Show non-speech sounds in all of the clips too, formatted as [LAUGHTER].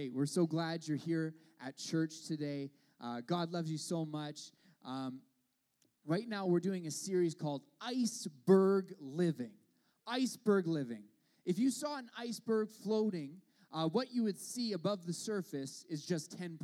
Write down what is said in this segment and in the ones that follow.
Hey, we're so glad you're here at church today. Uh, God loves you so much. Um, right now, we're doing a series called Iceberg Living. Iceberg Living. If you saw an iceberg floating, uh, what you would see above the surface is just 10%.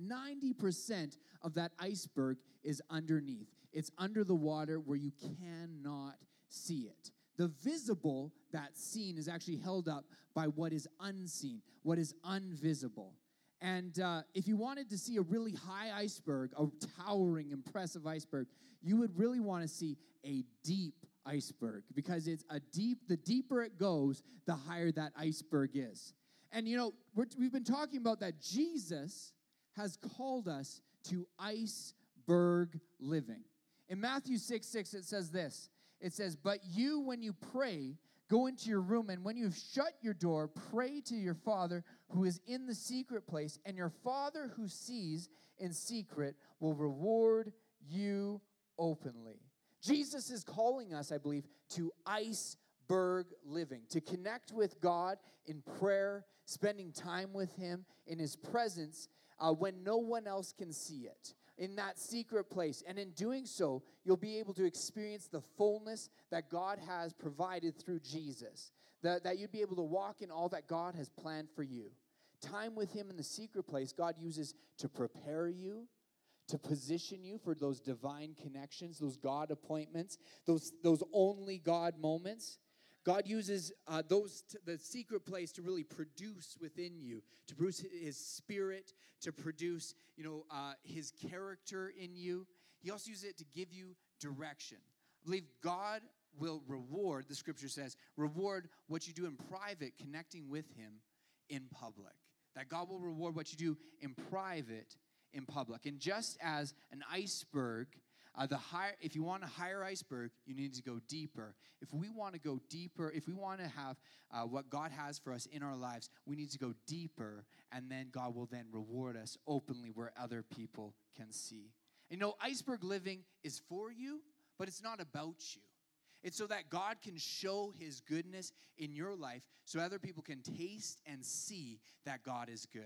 90% of that iceberg is underneath. It's under the water where you cannot see it. The visible, that's seen, is actually held up by what is unseen, what is invisible. And uh, if you wanted to see a really high iceberg, a towering, impressive iceberg, you would really want to see a deep iceberg because it's a deep, the deeper it goes, the higher that iceberg is. And you know, we have been talking about that Jesus has called us to iceberg living. In Matthew 6 6, it says this it says, But you, when you pray, go into your room, and when you've shut your door, pray to your Father who is in the secret place, and your Father who sees in secret will reward you openly. Jesus is calling us, I believe, to iceberg living, to connect with God in prayer, spending time with Him in His presence uh, when no one else can see it in that secret place. And in doing so, you'll be able to experience the fullness that God has provided through Jesus, that, that you'd be able to walk in all that God has planned for you. Time with Him in the secret place, God uses to prepare you, to position you for those divine connections, those God appointments, those, those only God moments. God uses uh, those t- the secret place to really produce within you, to produce His Spirit, to produce you know uh, His character in you. He also uses it to give you direction. I believe God will reward. The Scripture says, reward what you do in private, connecting with Him in public. That God will reward what you do in private in public. And just as an iceberg uh, the higher, if you want a higher iceberg, you need to go deeper. If we want to go deeper, if we want to have uh, what God has for us in our lives, we need to go deeper, and then God will then reward us openly where other people can see. You know, iceberg living is for you, but it's not about you. It's so that God can show his goodness in your life so other people can taste and see that God is good.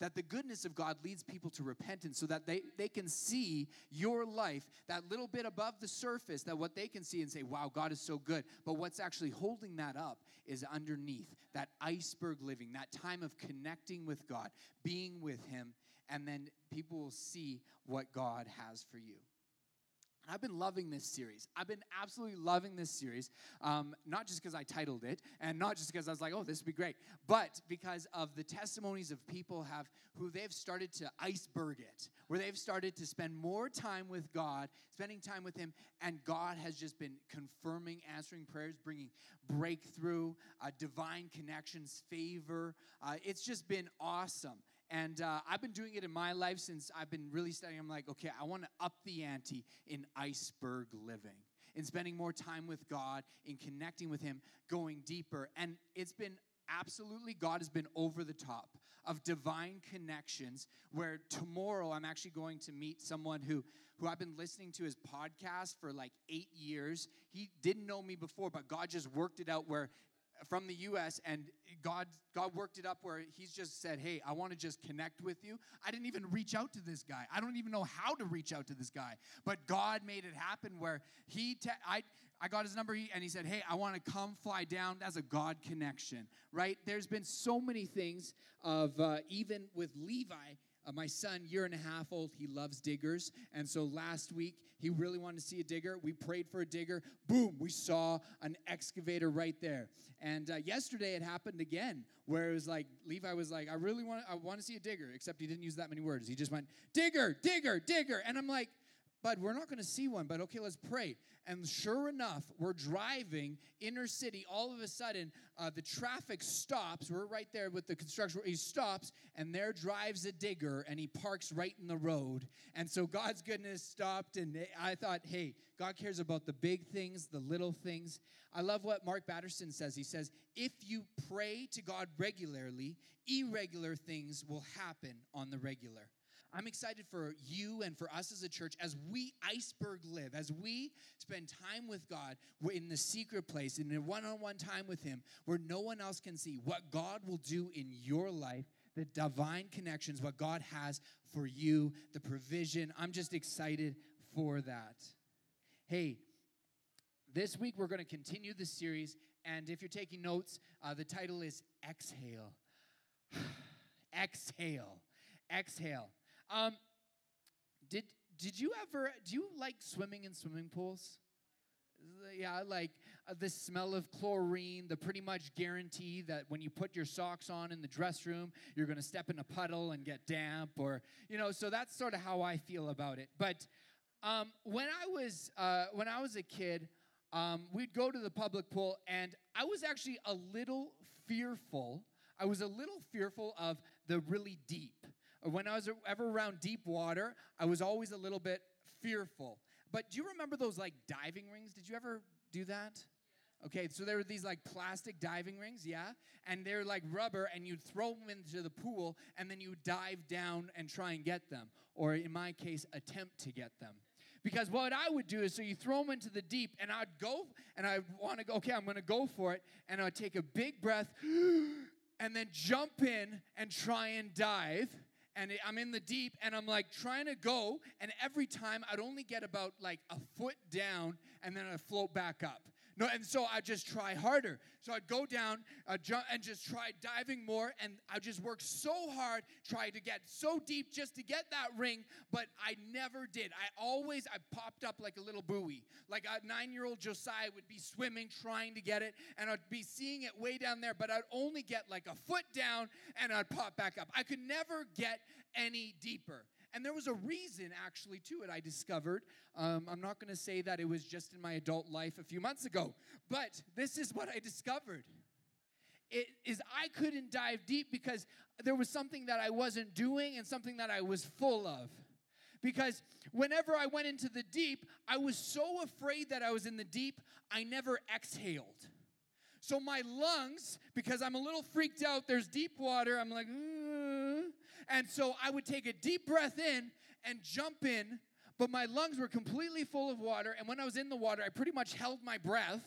That the goodness of God leads people to repentance so that they, they can see your life, that little bit above the surface, that what they can see and say, wow, God is so good. But what's actually holding that up is underneath that iceberg living, that time of connecting with God, being with Him, and then people will see what God has for you. I've been loving this series. I've been absolutely loving this series, um, not just because I titled it, and not just because I was like, "Oh, this would be great," but because of the testimonies of people have who they've started to iceberg it, where they've started to spend more time with God, spending time with Him, and God has just been confirming, answering prayers, bringing breakthrough, uh, divine connections, favor. Uh, it's just been awesome, and uh, I've been doing it in my life since I've been really studying. I'm like, okay, I want to up the ante in iceberg living, in spending more time with God, in connecting with Him, going deeper. And it's been absolutely God has been over the top of divine connections where tomorrow I'm actually going to meet someone who who I've been listening to his podcast for like 8 years. He didn't know me before but God just worked it out where from the US and God God worked it up where he's just said, "Hey, I want to just connect with you." I didn't even reach out to this guy. I don't even know how to reach out to this guy. But God made it happen where he te- I I got his number and he said, "Hey, I want to come fly down." That's a God connection, right? There's been so many things of uh, even with Levi uh, my son, year and a half old, he loves diggers. And so last week, he really wanted to see a digger. We prayed for a digger. Boom, we saw an excavator right there. And uh, yesterday, it happened again, where it was like, Levi was like, I really want, I want to see a digger, except he didn't use that many words. He just went, digger, digger, digger. And I'm like, but we're not going to see one. But okay, let's pray. And sure enough, we're driving inner city. All of a sudden, uh, the traffic stops. We're right there with the construction. He stops, and there drives a digger, and he parks right in the road. And so God's goodness stopped, and I thought, hey, God cares about the big things, the little things. I love what Mark Batterson says. He says, if you pray to God regularly, irregular things will happen on the regular. I'm excited for you and for us as a church as we iceberg live, as we spend time with God, we're in the secret place, in a one on one time with Him, where no one else can see what God will do in your life, the divine connections, what God has for you, the provision. I'm just excited for that. Hey, this week we're going to continue the series, and if you're taking notes, uh, the title is Exhale. [SIGHS] Exhale. Exhale. Um, did did you ever do you like swimming in swimming pools? Yeah, like uh, the smell of chlorine, the pretty much guarantee that when you put your socks on in the dress room, you're going to step in a puddle and get damp, or you know. So that's sort of how I feel about it. But um, when I was uh, when I was a kid, um, we'd go to the public pool, and I was actually a little fearful. I was a little fearful of the really deep when I was ever around deep water, I was always a little bit fearful. But do you remember those like diving rings? Did you ever do that? Okay, so there were these like plastic diving rings, yeah? And they're like rubber, and you'd throw them into the pool, and then you dive down and try and get them. Or in my case, attempt to get them. Because what I would do is, so you throw them into the deep, and I'd go, and I want to go, okay, I'm gonna go for it, and I'd take a big breath, [GASPS] and then jump in and try and dive and I'm in the deep and I'm like trying to go and every time I'd only get about like a foot down and then I'd float back up. No, and so I just try harder. So I'd go down, uh, I'd jump, and just try diving more, and I just worked so hard, trying to get so deep just to get that ring, but I never did. I always I popped up like a little buoy, like a nine-year-old Josiah would be swimming, trying to get it, and I'd be seeing it way down there, but I'd only get like a foot down, and I'd pop back up. I could never get any deeper. And there was a reason actually to it, I discovered. Um, I'm not going to say that it was just in my adult life a few months ago, but this is what I discovered. It is I couldn't dive deep because there was something that I wasn't doing and something that I was full of. Because whenever I went into the deep, I was so afraid that I was in the deep, I never exhaled. So my lungs, because I'm a little freaked out, there's deep water, I'm like, and so I would take a deep breath in and jump in, but my lungs were completely full of water. And when I was in the water, I pretty much held my breath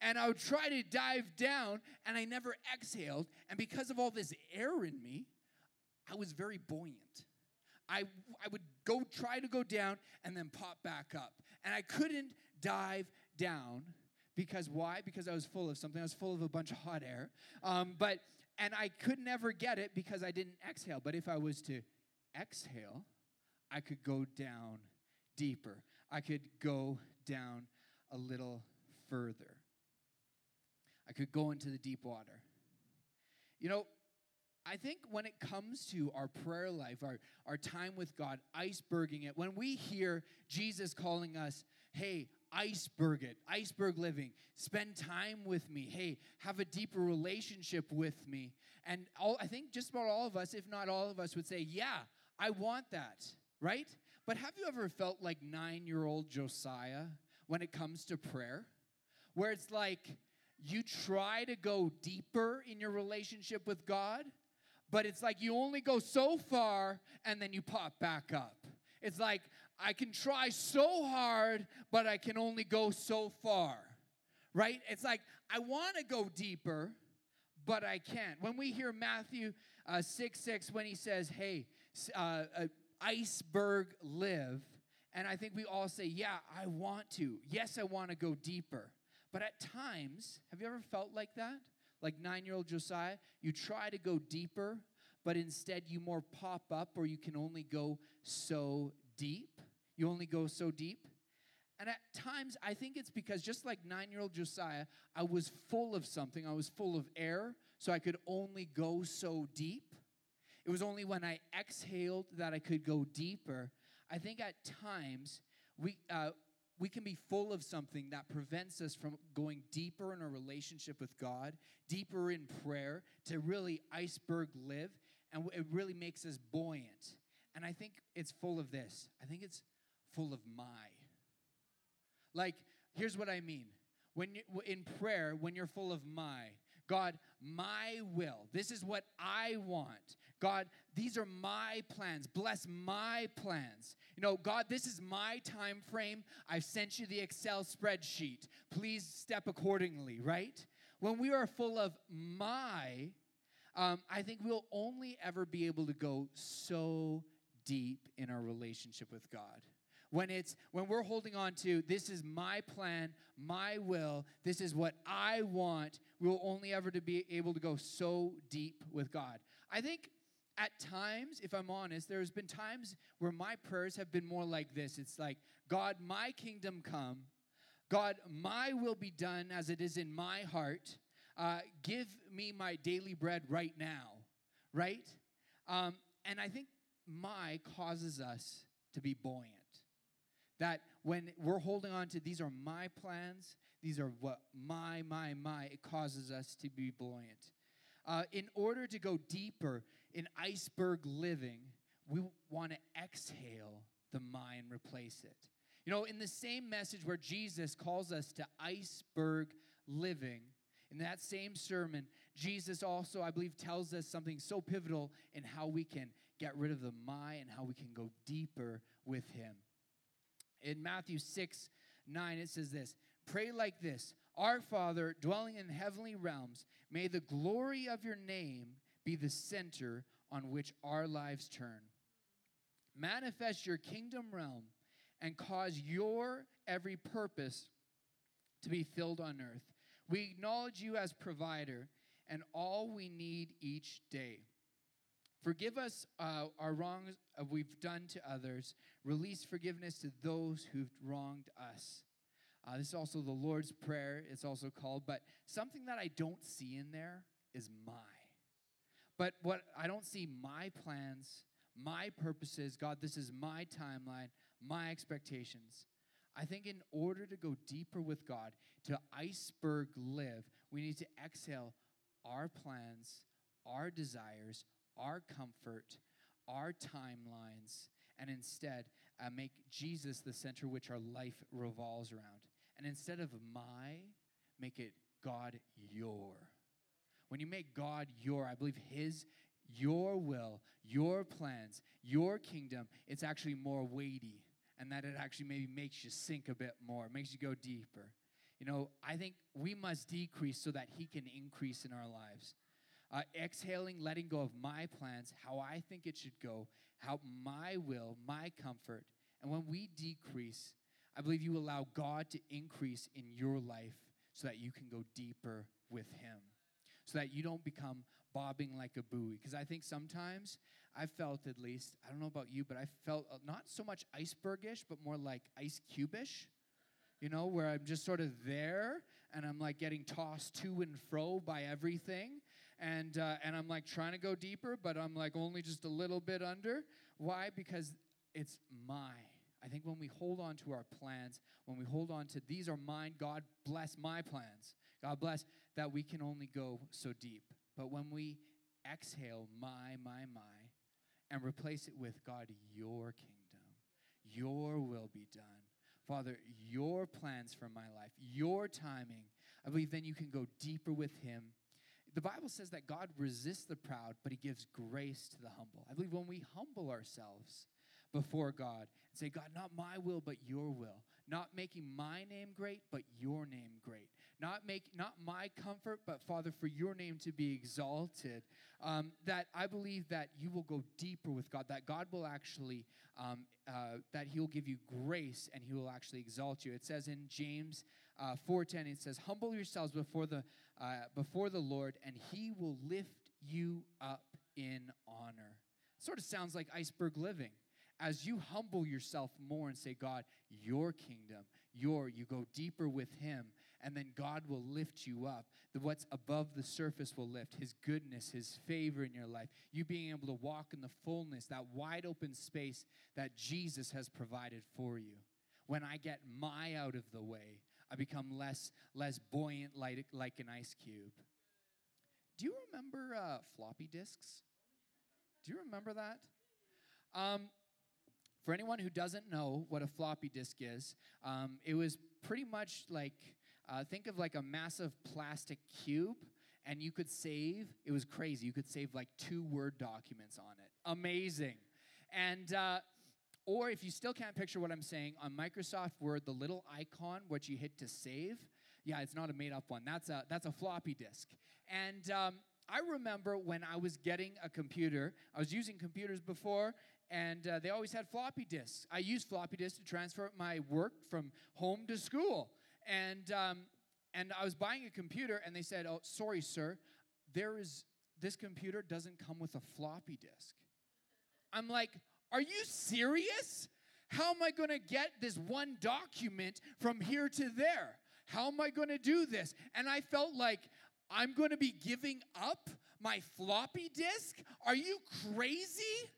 and I would try to dive down and I never exhaled. And because of all this air in me, I was very buoyant. I, I would go try to go down and then pop back up. And I couldn't dive down because why? Because I was full of something. I was full of a bunch of hot air. Um, but and I could never get it because I didn't exhale. But if I was to exhale, I could go down deeper. I could go down a little further. I could go into the deep water. You know, I think when it comes to our prayer life, our, our time with God, iceberging it, when we hear Jesus calling us, hey, iceberg it, iceberg living. Spend time with me. Hey, have a deeper relationship with me. And all, I think just about all of us, if not all of us, would say, Yeah, I want that, right? But have you ever felt like nine year old Josiah when it comes to prayer? Where it's like you try to go deeper in your relationship with God, but it's like you only go so far and then you pop back up. It's like, I can try so hard, but I can only go so far, right? It's like, I want to go deeper, but I can't. When we hear Matthew uh, 6 6, when he says, hey, uh, uh, iceberg live, and I think we all say, yeah, I want to. Yes, I want to go deeper. But at times, have you ever felt like that? Like nine year old Josiah, you try to go deeper, but instead you more pop up or you can only go so deep. You only go so deep. And at times, I think it's because just like nine year old Josiah, I was full of something. I was full of air, so I could only go so deep. It was only when I exhaled that I could go deeper. I think at times, we, uh, we can be full of something that prevents us from going deeper in a relationship with God, deeper in prayer, to really iceberg live, and it really makes us buoyant. And I think it's full of this. I think it's full of my. Like, here's what I mean. When you, in prayer, when you're full of my, God, my will. This is what I want. God, these are my plans. Bless my plans. You know, God, this is my time frame. I've sent you the Excel spreadsheet. Please step accordingly, right? When we are full of my, um, I think we'll only ever be able to go so deep in our relationship with God when it's when we're holding on to this is my plan my will this is what i want we will only ever to be able to go so deep with god. I think at times if i'm honest there's been times where my prayers have been more like this. It's like god my kingdom come. God my will be done as it is in my heart. Uh, give me my daily bread right now. Right? Um, and i think my causes us to be buoyant that when we're holding on to these are my plans, these are what my, my, my, it causes us to be buoyant. Uh, in order to go deeper in iceberg living, we want to exhale the my and replace it. You know, in the same message where Jesus calls us to iceberg living, in that same sermon, Jesus also, I believe, tells us something so pivotal in how we can get rid of the my and how we can go deeper with Him. In Matthew 6 9, it says this Pray like this Our Father, dwelling in heavenly realms, may the glory of your name be the center on which our lives turn. Manifest your kingdom realm and cause your every purpose to be filled on earth. We acknowledge you as provider and all we need each day. Forgive us uh, our wrongs uh, we've done to others. Release forgiveness to those who've wronged us. Uh, this is also the Lord's Prayer, it's also called. But something that I don't see in there is my. But what I don't see my plans, my purposes, God, this is my timeline, my expectations. I think in order to go deeper with God, to iceberg live, we need to exhale our plans, our desires, our comfort, our timelines, and instead uh, make Jesus the center which our life revolves around. And instead of my, make it God your. When you make God your, I believe His, your will, your plans, your kingdom, it's actually more weighty. And that it actually maybe makes you sink a bit more, makes you go deeper. You know, I think we must decrease so that He can increase in our lives uh, exhaling, letting go of my plans, how I think it should go, how my will, my comfort. And when we decrease, I believe you allow God to increase in your life so that you can go deeper with Him, so that you don't become bobbing like a buoy. Because I think sometimes I felt, at least, I don't know about you, but I felt uh, not so much icebergish, but more like ice cubish you know, where I'm just sort of there and I'm like getting tossed to and fro by everything and uh, and I'm like trying to go deeper, but I'm like only just a little bit under. Why? Because it's my. I think when we hold on to our plans, when we hold on to these are mine, God bless my plans. God bless that we can only go so deep. But when we exhale my, my, my, and replace it with God, your kingdom, your will be done. Father, your plans for my life, your timing, I believe then you can go deeper with Him the Bible says that God resists the proud, but he gives grace to the humble. I believe when we humble ourselves before God and say, God, not my will, but your will. Not making my name great, but your name great. Not make not my comfort, but Father, for your name to be exalted. Um, that I believe that you will go deeper with God. That God will actually um, uh, that He will give you grace and He will actually exalt you. It says in James uh, 4:10, it says, "Humble yourselves before the uh, before the Lord, and He will lift you up in honor." Sort of sounds like iceberg living. As you humble yourself more and say, God, your kingdom, your, you go deeper with Him, and then God will lift you up. The, what's above the surface will lift His goodness, His favor in your life. You being able to walk in the fullness, that wide open space that Jesus has provided for you. When I get my out of the way, I become less, less buoyant like, like an ice cube. Do you remember uh, floppy disks? Do you remember that? Um, for anyone who doesn't know what a floppy disk is, um, it was pretty much like uh, think of like a massive plastic cube, and you could save, it was crazy. You could save like two Word documents on it. Amazing. And, uh, or if you still can't picture what I'm saying, on Microsoft Word, the little icon, what you hit to save, yeah, it's not a made up one. That's a, that's a floppy disk. And um, I remember when I was getting a computer, I was using computers before, and uh, they always had floppy disks. I used floppy disks to transfer my work from home to school. And, um, and I was buying a computer, and they said, Oh, sorry, sir, there is, this computer doesn't come with a floppy disk. I'm like, Are you serious? How am I going to get this one document from here to there? How am I going to do this? And I felt like I'm going to be giving up my floppy disk? Are you crazy?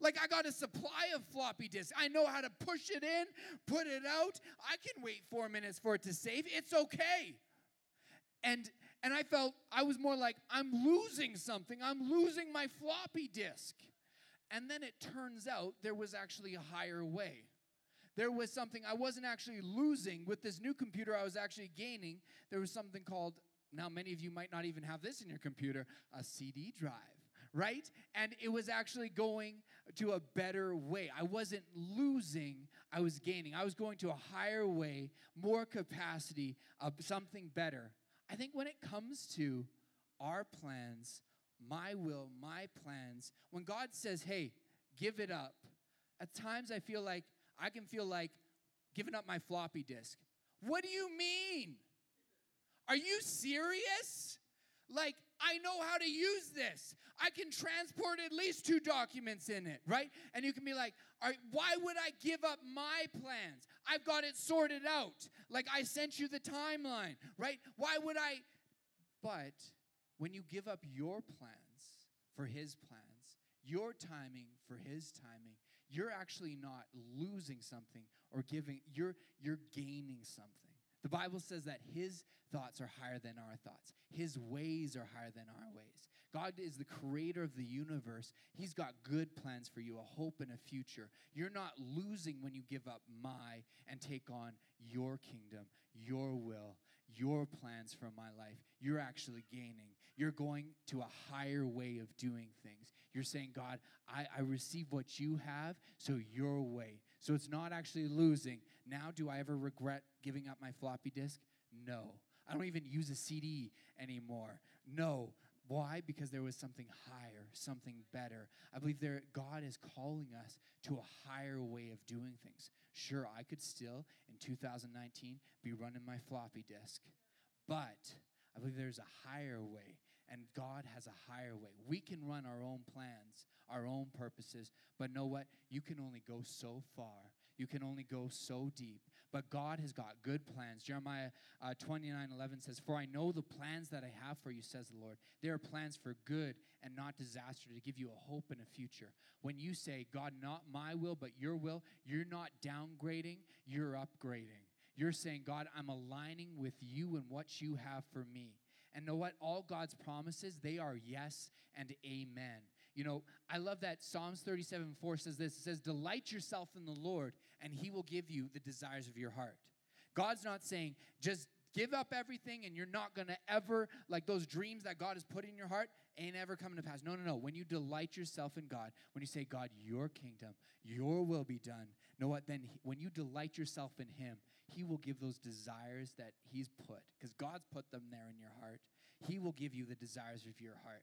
Like, I got a supply of floppy disks. I know how to push it in, put it out. I can wait four minutes for it to save. It's okay. And and I felt I was more like, I'm losing something. I'm losing my floppy disk. And then it turns out there was actually a higher way. There was something I wasn't actually losing with this new computer, I was actually gaining. There was something called, now many of you might not even have this in your computer, a CD drive right? And it was actually going to a better way. I wasn't losing, I was gaining. I was going to a higher way, more capacity, of something better. I think when it comes to our plans, my will, my plans, when God says, hey, give it up, at times I feel like, I can feel like giving up my floppy disk. What do you mean? Are you serious? Like, I know how to use this. I can transport at least two documents in it, right? And you can be like, why would I give up my plans? I've got it sorted out. Like I sent you the timeline, right? Why would I? But when you give up your plans for his plans, your timing for his timing, you're actually not losing something or giving, you're, you're gaining something. The Bible says that his thoughts are higher than our thoughts. His ways are higher than our ways. God is the creator of the universe. He's got good plans for you, a hope and a future. You're not losing when you give up my and take on your kingdom, your will, your plans for my life. You're actually gaining. You're going to a higher way of doing things. You're saying, God, I, I receive what you have, so your way. So it's not actually losing. Now, do I ever regret giving up my floppy disk? No. I don't even use a CD anymore. No. Why? Because there was something higher, something better. I believe there God is calling us to a higher way of doing things. Sure, I could still in 2019 be running my floppy disk, but I believe there's a higher way, and God has a higher way. We can run our own plans, our own purposes, but know what? You can only go so far. You can only go so deep. But God has got good plans. Jeremiah uh, 29 11 says, For I know the plans that I have for you, says the Lord. They are plans for good and not disaster to give you a hope and a future. When you say, God, not my will, but your will, you're not downgrading, you're upgrading. You're saying, God, I'm aligning with you and what you have for me. And know what? All God's promises, they are yes and amen. You know, I love that Psalms 37 4 says this it says, Delight yourself in the Lord, and he will give you the desires of your heart. God's not saying, just give up everything and you're not to ever, like those dreams that God has put in your heart, ain't ever coming to pass. No, no, no. When you delight yourself in God, when you say, God, your kingdom, your will be done, know what? Then he, when you delight yourself in Him, He will give those desires that He's put, because God's put them there in your heart. He will give you the desires of your heart.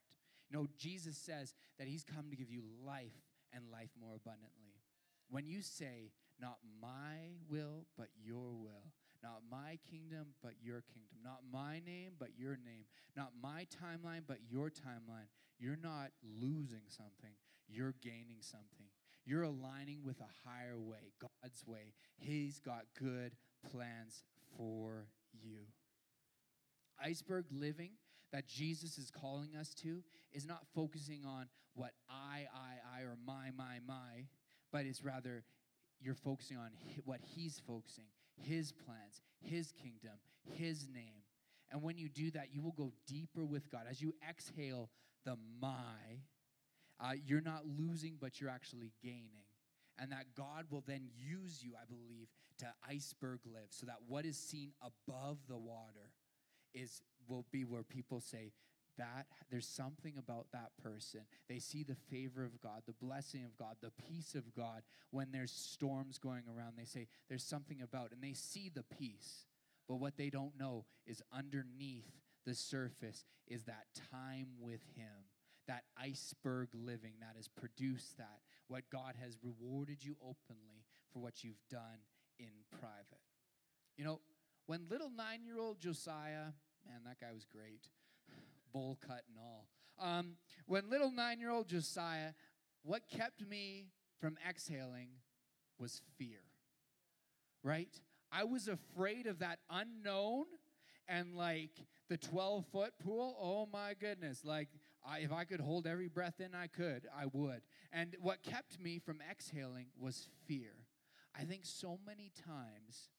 You know, Jesus says that he's come to give you life and life more abundantly. When you say, not my will, but your will, not my kingdom, but your kingdom, not my name, but your name, not my timeline, but your timeline, you're not losing something, you're gaining something. You're aligning with a higher way, God's way. He's got good plans for you. Iceberg living that Jesus is calling us to is not focusing on what I, I, I, or my, my, my, but it's rather you're focusing on what He's focusing, His plans, His kingdom, His name. And when you do that, you will go deeper with God. As you exhale the my, uh, you're not losing, but you're actually gaining. And that God will then use you, I believe, to iceberg live so that what is seen above the water is will be where people say, that there's something about that person. They see the favor of God, the blessing of God, the peace of God when there's storms going around. They say there's something about, and they see the peace. But what they don't know is underneath the surface is that time with Him, that iceberg living that has produced that, what God has rewarded you openly for what you've done in private. You know, when little nine year old Josiah, man, that guy was great [SIGHS] bowl cut and all. Um, when little nine year old Josiah, what kept me from exhaling was fear, right? I was afraid of that unknown and like the 12 foot pool. Oh my goodness. Like, I, if I could hold every breath in, I could, I would. And what kept me from exhaling was fear. I think so many times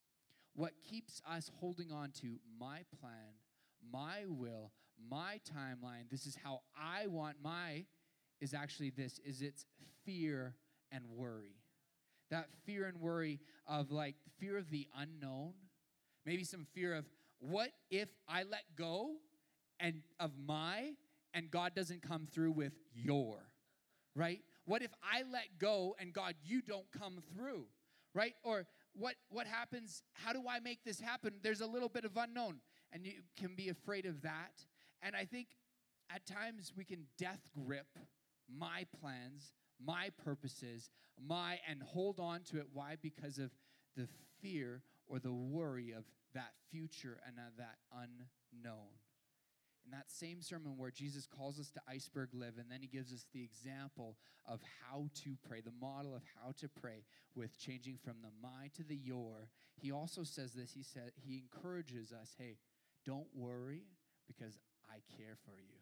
what keeps us holding on to my plan, my will, my timeline, this is how I want my is actually this is it's fear and worry. That fear and worry of like fear of the unknown, maybe some fear of what if I let go and of my and God doesn't come through with your, right? What if I let go and God you don't come through, right? Or what what happens how do I make this happen? There's a little bit of unknown and you can be afraid of that. And I think at times we can death grip my plans, my purposes, my, and hold on to it. Why? Because of the fear or the worry of that future and of that unknown. In that same sermon where Jesus calls us to iceberg live, and then he gives us the example of how to pray, the model of how to pray with changing from the my to the your, he also says this. He said he encourages us, hey, don't worry because I care for you.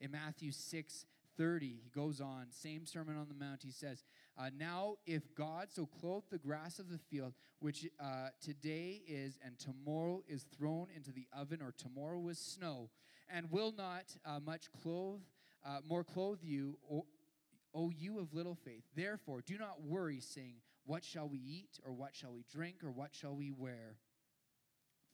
In Matthew 6 30, he goes on, same Sermon on the Mount, he says, uh, Now if God so clothed the grass of the field, which uh, today is and tomorrow is thrown into the oven, or tomorrow was snow, and will not uh, much clothe, uh, more clothe you, o, o you of little faith. Therefore, do not worry, saying, What shall we eat, or what shall we drink, or what shall we wear?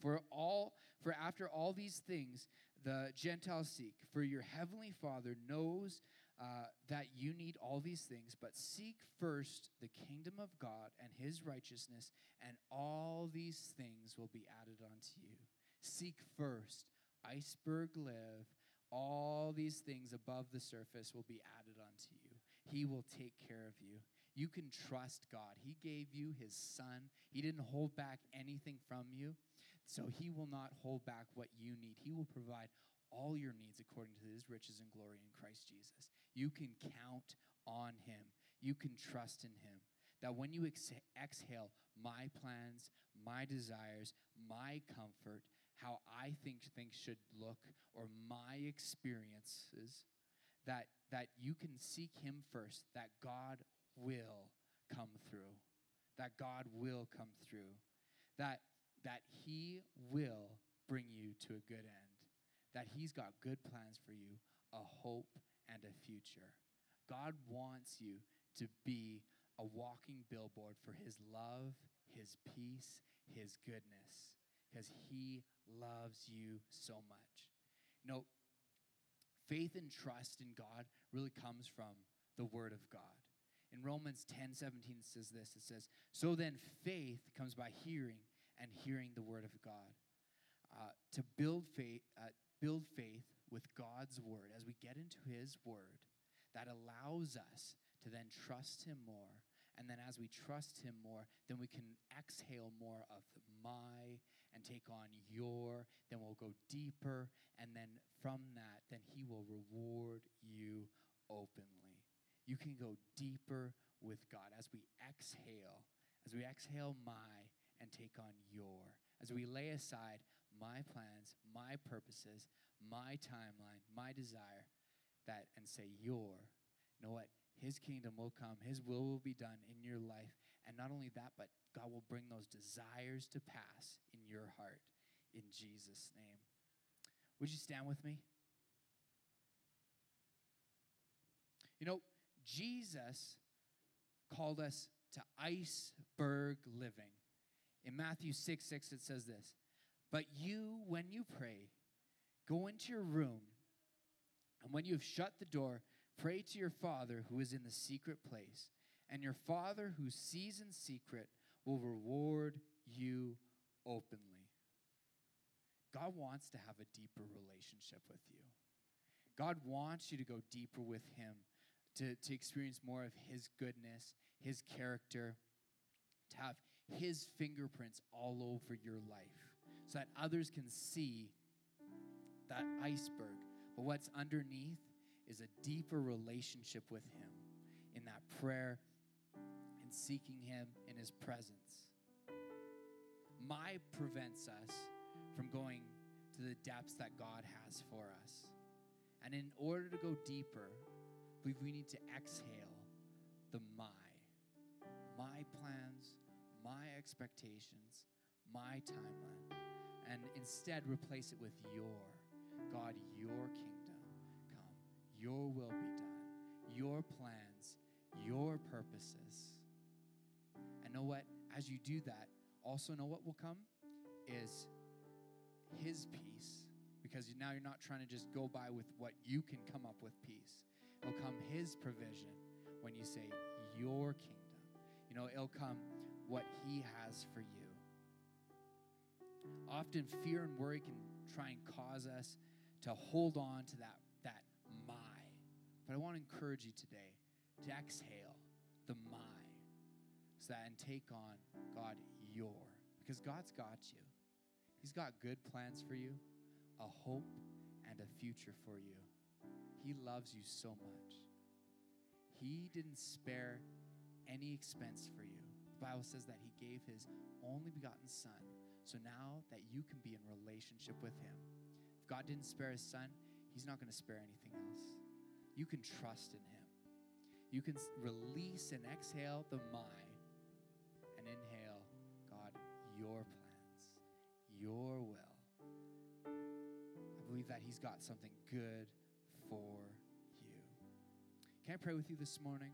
For all for after all these things the Gentiles seek, for your heavenly Father knows uh, that you need all these things, but seek first the kingdom of God and his righteousness, and all these things will be added unto you. Seek first, iceberg live, all these things above the surface will be added unto you. He will take care of you. You can trust God. He gave you his son. He didn't hold back anything from you. So he will not hold back what you need. He will provide all your needs according to his riches and glory in Christ Jesus. You can count on him. You can trust in him. That when you ex- exhale my plans, my desires, my comfort, how I think things should look, or my experiences, that, that you can seek him first, that God will come through. That God will come through. That that He will bring you to a good end, that He's got good plans for you, a hope and a future. God wants you to be a walking billboard for His love, His peace, His goodness, because He loves you so much. You know, faith and trust in God really comes from the Word of God. In Romans 10 17, it says this it says, So then faith comes by hearing and hearing the word of God. Uh, to build faith, uh, build faith with God's word as we get into His word, that allows us to then trust Him more. And then as we trust Him more, then we can exhale more of my and take on your. Then we'll go deeper. And then from that, then He will reward you openly. You can go deeper with God as we exhale. As we exhale my, and take on your. As we lay aside my plans, my purposes, my timeline, my desire, that and say, Your, you know what? His kingdom will come, His will will be done in your life. And not only that, but God will bring those desires to pass in your heart in Jesus' name. Would you stand with me? You know, Jesus called us to iceberg living. In Matthew 6 6, it says this But you, when you pray, go into your room And when you have shut the door, pray to your Father who is in the secret place, and your Father who sees in secret will reward you openly. God wants to have a deeper relationship with you. God wants you to go deeper with Him, to, to experience more of His goodness, His character, to have His fingerprints all over your life so that others can see that iceberg. But what's underneath is a deeper relationship with Him in that prayer and seeking Him in His presence. My prevents us from going to the depths that God has for us. And in order to go deeper, we need to exhale the my. My plans, my expectations, my timeline, and instead replace it with your. God, your kingdom come, your will be done, your plans, your purposes. And know what? As you do that, also know what will come is His peace. Because now you're not trying to just go by with what you can come up with peace. It'll come His provision when you say, Your kingdom. You know, it'll come what He has for you. Often fear and worry can try and cause us to hold on to that, that my. But I want to encourage you today to exhale the my so that and take on God your. Because God's got you. He's got good plans for you, a hope, and a future for you. He loves you so much. He didn't spare any expense for you. The Bible says that He gave His only begotten Son. So now that you can be in relationship with Him, if God didn't spare His Son, He's not going to spare anything else. You can trust in Him. You can release and exhale the my and inhale, God, your plans, your will. I believe that He's got something good for you. Can I pray with you this morning?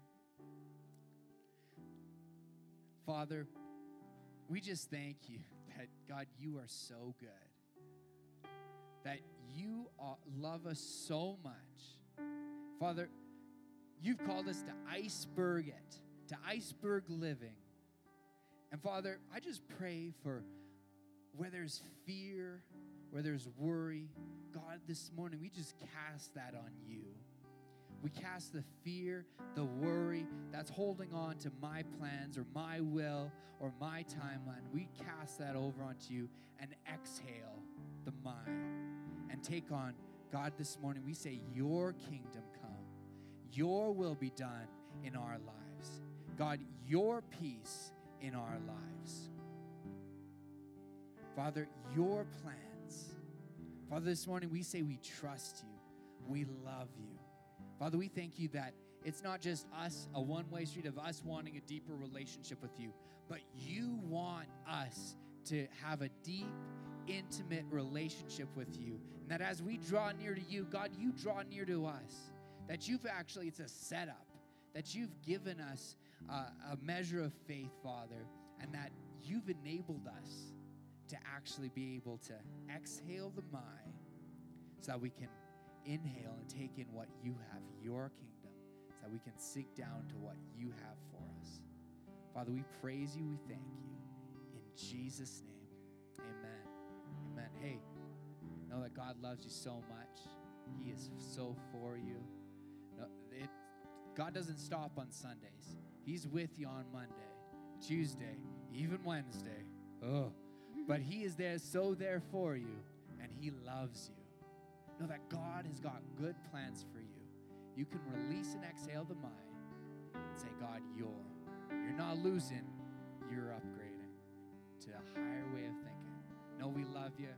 Father, we just thank you that, God, you are so good, that you are, love us so much. Father, you've called us to iceberg it, to iceberg living. And Father, I just pray for where there's fear, where there's worry, God, this morning we just cast that on you. We cast the fear, the worry that's holding on to my plans or my will or my timeline. We cast that over onto you and exhale the mind and take on God this morning. We say, Your kingdom come, Your will be done in our lives. God, Your peace in our lives. Father, Your plans. Father, this morning we say we trust you, we love you. Father, we thank you that it's not just us, a one way street of us wanting a deeper relationship with you, but you want us to have a deep, intimate relationship with you. And that as we draw near to you, God, you draw near to us. That you've actually, it's a setup, that you've given us uh, a measure of faith, Father, and that you've enabled us to actually be able to exhale the my so that we can inhale and take in what you have, your kingdom, so that we can sink down to what you have for us. Father, we praise you, we thank you. In Jesus' name, amen. Amen. Hey, know that God loves you so much. He is so for you. No, it, God doesn't stop on Sundays. He's with you on Monday, Tuesday, even Wednesday. Oh, but He is there, so there for you, and He loves you. Know that God has got good plans for you. You can release and exhale the mind and say, God, you're. You're not losing, you're upgrading to a higher way of thinking. No, we love you.